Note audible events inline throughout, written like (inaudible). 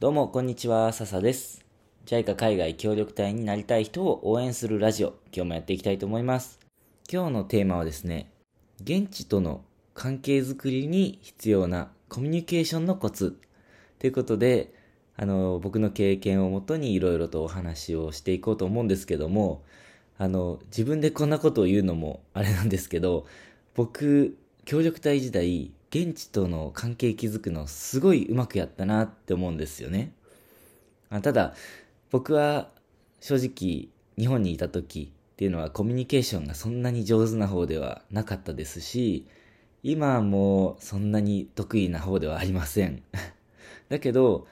どうも、こんにちは、笹です。JICA 海外協力隊になりたい人を応援するラジオ、今日もやっていきたいと思います。今日のテーマはですね、現地との関係づくりに必要なコミュニケーションのコツということで、あの、僕の経験をもとにいろいろとお話をしていこうと思うんですけども、あの、自分でこんなことを言うのもあれなんですけど、僕、協力隊時代、現地との関係築くのすごいうまくやったなって思うんですよね。あただ、僕は正直日本にいた時っていうのはコミュニケーションがそんなに上手な方ではなかったですし、今もそんなに得意な方ではありません。(laughs) だけど、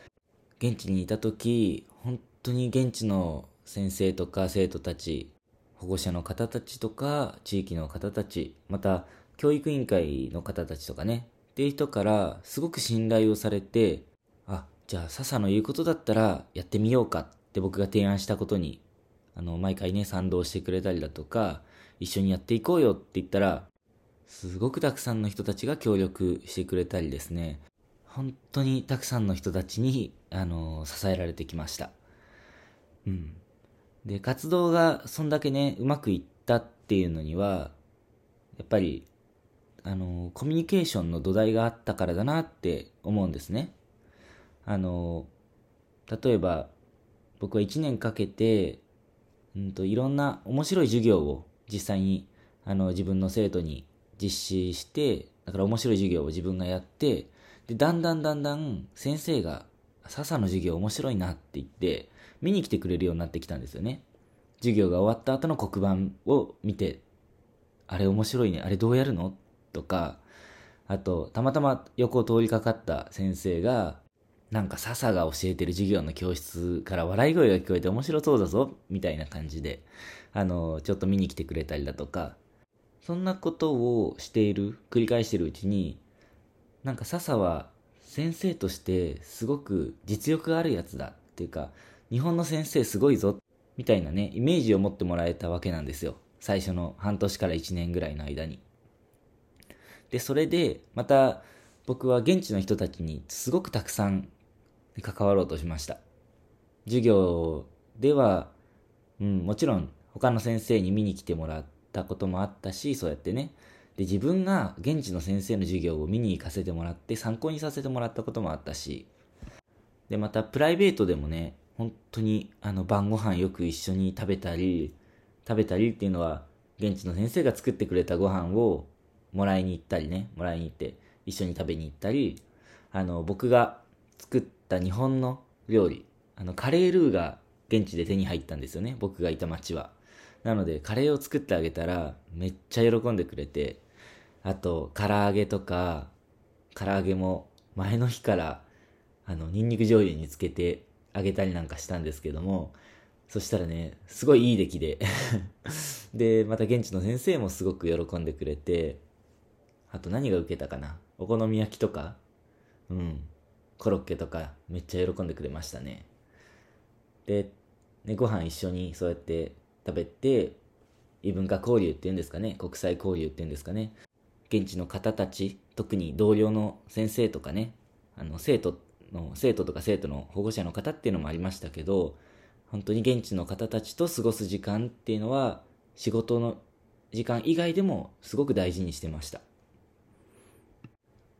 現地にいた時、本当に現地の先生とか生徒たち、保護者の方たちとか、地域の方たち、また教育委員会の方たちとかね、っていう人からすごく信頼をされて、あ、じゃあ笹の言うことだったらやってみようかって僕が提案したことに、あの、毎回ね、賛同してくれたりだとか、一緒にやっていこうよって言ったら、すごくたくさんの人たちが協力してくれたりですね、本当にたくさんの人たちに、あの、支えられてきました。うん。で、活動がそんだけね、うまくいったっていうのには、やっぱり、あの、コミュニケーションの土台があったからだなって思うんですね。あの、例えば、僕は1年かけて、うんと、いろんな面白い授業を実際に、あの、自分の生徒に実施して、だから面白い授業を自分がやって、で、だんだんだんだん先生が、笹の授業面白いなって言って、見に来てくれるようになってきたんですよね。授業が終わった後の黒板を見て、あれ面白いね、あれどうやるのとか、あと、たまたま横を通りかかった先生が、なんか笹が教えてる授業の教室から笑い声が聞こえて面白そうだぞ、みたいな感じで、あの、ちょっと見に来てくれたりだとか、そんなことをしている、繰り返してるうちに、なんか笹は先生としてすごく実力があるやつだっていうか、日本の先生すごいぞ、みたいなね、イメージを持ってもらえたわけなんですよ。最初の半年から1年ぐらいの間に。で、それで、また、僕は現地の人たちにすごくたくさん関わろうとしました。授業では、うん、もちろん他の先生に見に来てもらったこともあったし、そうやってね。で、自分が現地の先生の授業を見に行かせてもらって参考にさせてもらったこともあったし、で、またプライベートでもね、本当にあの晩ご飯よく一緒に食べたり、食べたりっていうのは、現地の先生が作ってくれたご飯をもらいに行ったりね、もらいに行って一緒に食べに行ったり、あの、僕が作った日本の料理、あの、カレールーが現地で手に入ったんですよね、僕がいた町は。なので、カレーを作ってあげたら、めっちゃ喜んでくれて、あと、唐揚げとか、唐揚げも前の日から、あの、ニンニク醤油につけてあげたりなんかしたんですけども、そしたらね、すごいいい出来で。(laughs) で、また現地の先生もすごく喜んでくれて、あと何が受けたかな？お好み焼きとか？うん。コロッケとか？めっちゃ喜んでくれましたね。で、ね、ご飯一緒にそうやって食べて、異文化交流っていうんですかね、国際交流っていうんですかね、現地の方たち、特に同僚の先生とかね、あの、生徒の、生徒とか生徒の保護者の方っていうのもありましたけど、本当に現地の方たちと過ごす時間っていうのは、仕事の時間以外でもすごく大事にしてました。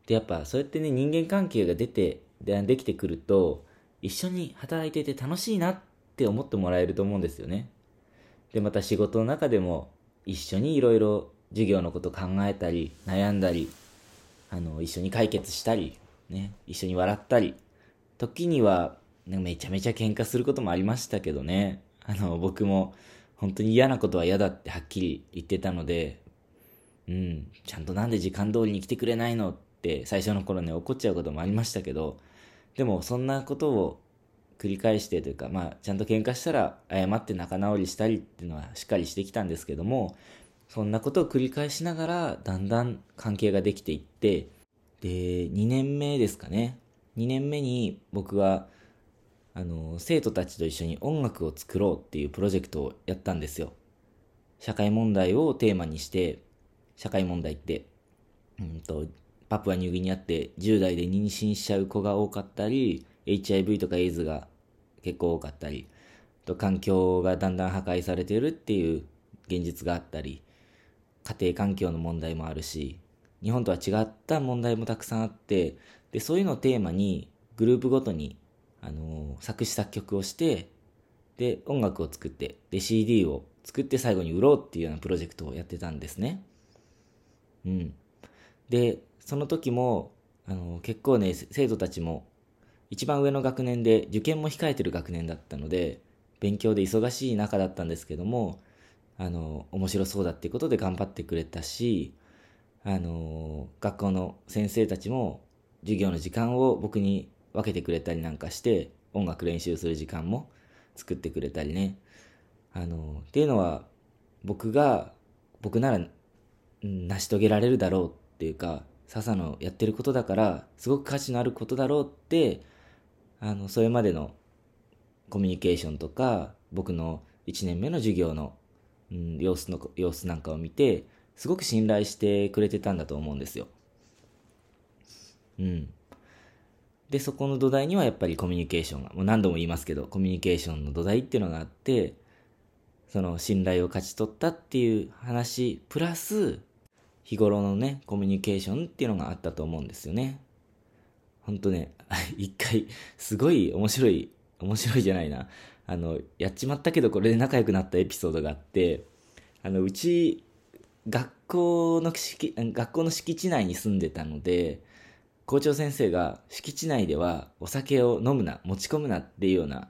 で、やっぱそうやってね、人間関係が出て、でできてくると、一緒に働いてて楽しいなって思ってもらえると思うんですよね。で、また仕事の中でも一緒にいろいろ授業のこと考えたり、悩んだり、あの、一緒に解決したり、ね、一緒に笑ったり、時には、めちゃめちゃ喧嘩することもありましたけどね、あの、僕も本当に嫌なことは嫌だってはっきり言ってたので、うん、ちゃんとなんで時間通りに来てくれないのって最初の頃ね怒っちゃうこともありましたけど、でもそんなことを繰り返してというか、まあちゃんと喧嘩したら謝って仲直りしたりっていうのはしっかりしてきたんですけども、そんなことを繰り返しながらだんだん関係ができていって、で、2年目ですかね。2年目に僕はあの、生徒たちと一緒に音楽を作ろうっていうプロジェクトをやったんですよ。社会問題をテーマにして、社会問題って、うんと、パプアニューギニアって10代で妊娠しちゃう子が多かったり、HIV とかエイズが結構多かったり、と環境がだんだん破壊されてるっていう現実があったり、家庭環境の問題もあるし、日本とは違った問題もたくさんあって、で、そういうのをテーマにグループごとに、あのー、作詞作曲をして、で、音楽を作って、で、CD を作って最後に売ろうっていうようなプロジェクトをやってたんですね。うん。で、その時も、あの、結構ね、生徒たちも一番上の学年で受験も控えてる学年だったので、勉強で忙しい中だったんですけども、あの、面白そうだっていうことで頑張ってくれたし、あの、学校の先生たちも授業の時間を僕に分けてくれたりなんかして、音楽練習する時間も作ってくれたりね。あの、っていうのは、僕が、僕なら、成し遂げられるだろうっていうか、笹のやってることだから、すごく価値のあることだろうって、あの、それまでのコミュニケーションとか、僕の1年目の授業の、うん、様子の、様子なんかを見て、すごく信頼してくれてたんだと思うんですよ。うん。で、そこの土台にはやっぱりコミュニケーションが、もう何度も言いますけど、コミュニケーションの土台っていうのがあって、その信頼を勝ち取ったっていう話、プラス、日頃のね、コミュニケーションっていうのがあったと思うんですよね。ほんとね、(laughs) 一回、すごい面白い面白いじゃないな。あの、やっちまったけどこれで仲良くなったエピソードがあって、あの、うち、学校の敷、学校の敷地内に住んでたので、校長先生が敷地内ではお酒を飲むな、持ち込むなっていうような、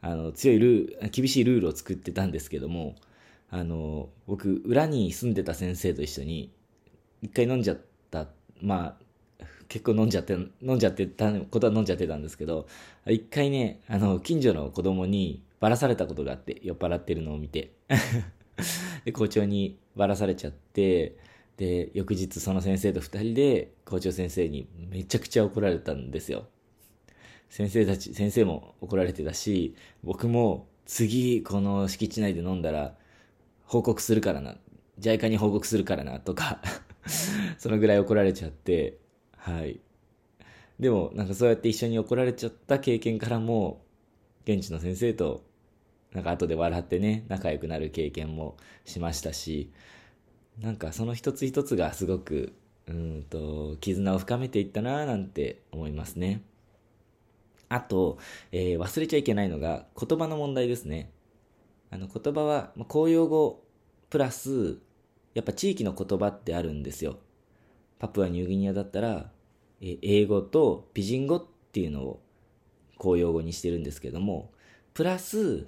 あの、強いルール、厳しいルールを作ってたんですけども、あの、僕、裏に住んでた先生と一緒に、一回飲んじゃった、まあ、結構飲んじゃって、飲んじゃってたことは飲んじゃってたんですけど、一回ね、あの、近所の子供にばらされたことがあって、酔っ払ってるのを見て。(laughs) で、校長にばらされちゃって、で、翌日その先生と二人で校長先生にめちゃくちゃ怒られたんですよ。先生たち、先生も怒られてたし、僕も次この敷地内で飲んだら報告するからな、JICA に報告するからなとか (laughs) そのぐらい怒られちゃって、はい。でも、なんかそうやって一緒に怒られちゃった経験からも、現地の先生と、なんか後で笑ってね、仲良くなる経験もしましたし、なんかその一つ一つがすごく、うんと、絆を深めていったなぁなんて思いますね。あと、えー、忘れちゃいけないのが言葉の問題ですね。あの言葉は、まあ、公用語プラス、やっぱ地域の言葉ってあるんですよ。パプアニューギニアだったら、え英語とピジン語っていうのを公用語にしてるんですけども、プラス、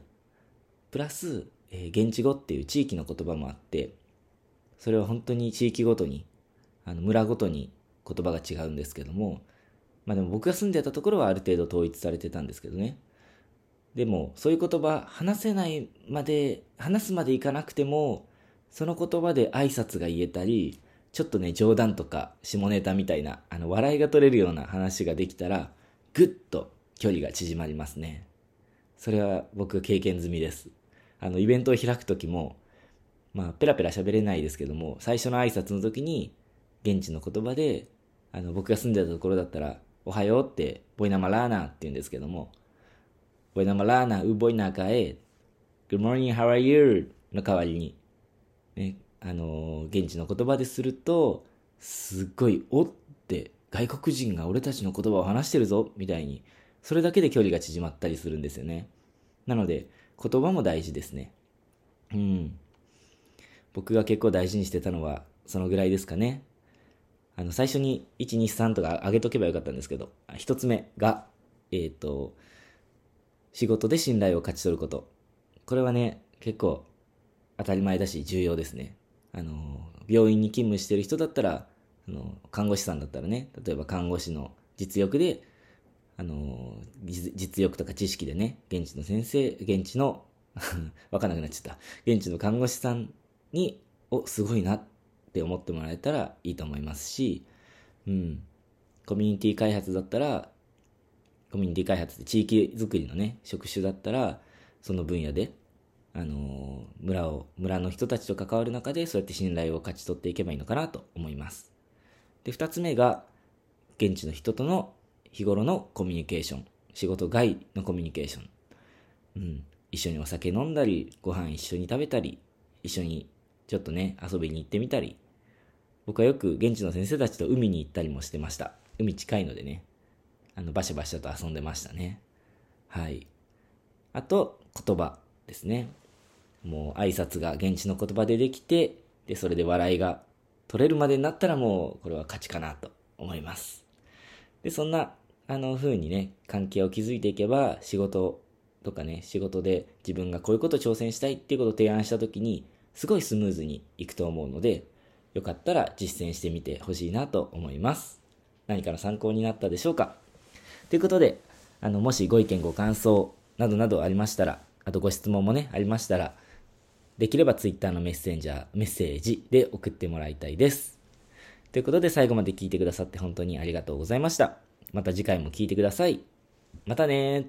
プラス、え現地語っていう地域の言葉もあって、それは本当に地域ごとに、あの村ごとに言葉が違うんですけども、まあでも僕が住んでたところはある程度統一されてたんですけどね。でも、そういう言葉、話せないまで、話すまでいかなくても、その言葉で挨拶が言えたり、ちょっとね、冗談とか下ネタみたいな、あの、笑いが取れるような話ができたら、ぐっと距離が縮まりますね。それは僕経験済みです。あの、イベントを開くときも、まあ、ペラペラ喋れないですけども、最初の挨拶の時に、現地の言葉で、あの、僕が住んでたところだったら、おはようって、ボイナマラーナって言うんですけども、ボイナマラーナ、ウボイナーカエ、Good morning, how are you? の代わりに、ね、あの、現地の言葉ですると、すっごい、おって外国人が俺たちの言葉を話してるぞ、みたいに、それだけで距離が縮まったりするんですよね。なので、言葉も大事ですね。うん。僕が結構大事にしてたのは、そのぐらいですかね。あの、最初に1、2、3とか上げとけばよかったんですけど、一つ目が、えっ、ー、と、仕事で信頼を勝ち取ること。これはね、結構当たり前だし重要ですね。あの、病院に勤務してる人だったら、あの、看護師さんだったらね、例えば看護師の実力で、あの、実力とか知識でね、現地の先生、現地の (laughs) わかんなくなっちゃった。現地の看護師さんに、お、すごいなって思ってもらえたらいいと思いますし、うん。コミュニティ開発だったら、コミュニティ開発で地域づくりのね、職種だったら、その分野であの、村を、村の人たちと関わる中で、そうやって信頼を勝ち取っていけばいいのかなと思います。で、二つ目が、現地の人との日頃のコミュニケーション。仕事外のコミュニケーション。うん。一緒にお酒飲んだり、ご飯一緒に食べたり、一緒にちょっとね、遊びに行ってみたり。僕はよく現地の先生たちと海に行ったりもしてました。海近いのでね。あの、バシャバシャと遊んでましたね。はい。あと、言葉ですね。もう挨拶が現地の言葉でできて、で、それで笑いが取れるまでになったらもう、これは勝ちかなと思います。で、そんな、あの風にね、関係を築いていけば、仕事とかね、仕事で自分がこういうこと挑戦したいっていうことを提案したときに、すごいスムーズにいくと思うので、よかったら実践してみてほしいなと思います。何かの参考になったでしょうかということで、あの、もしご意見ご感想などなどありましたら、あとご質問もね、ありましたら、できれば Twitter のメッセンジャー、メッセージで送ってもらいたいです。ということで最後まで聞いてくださって本当にありがとうございました。また次回も聞いてください。またね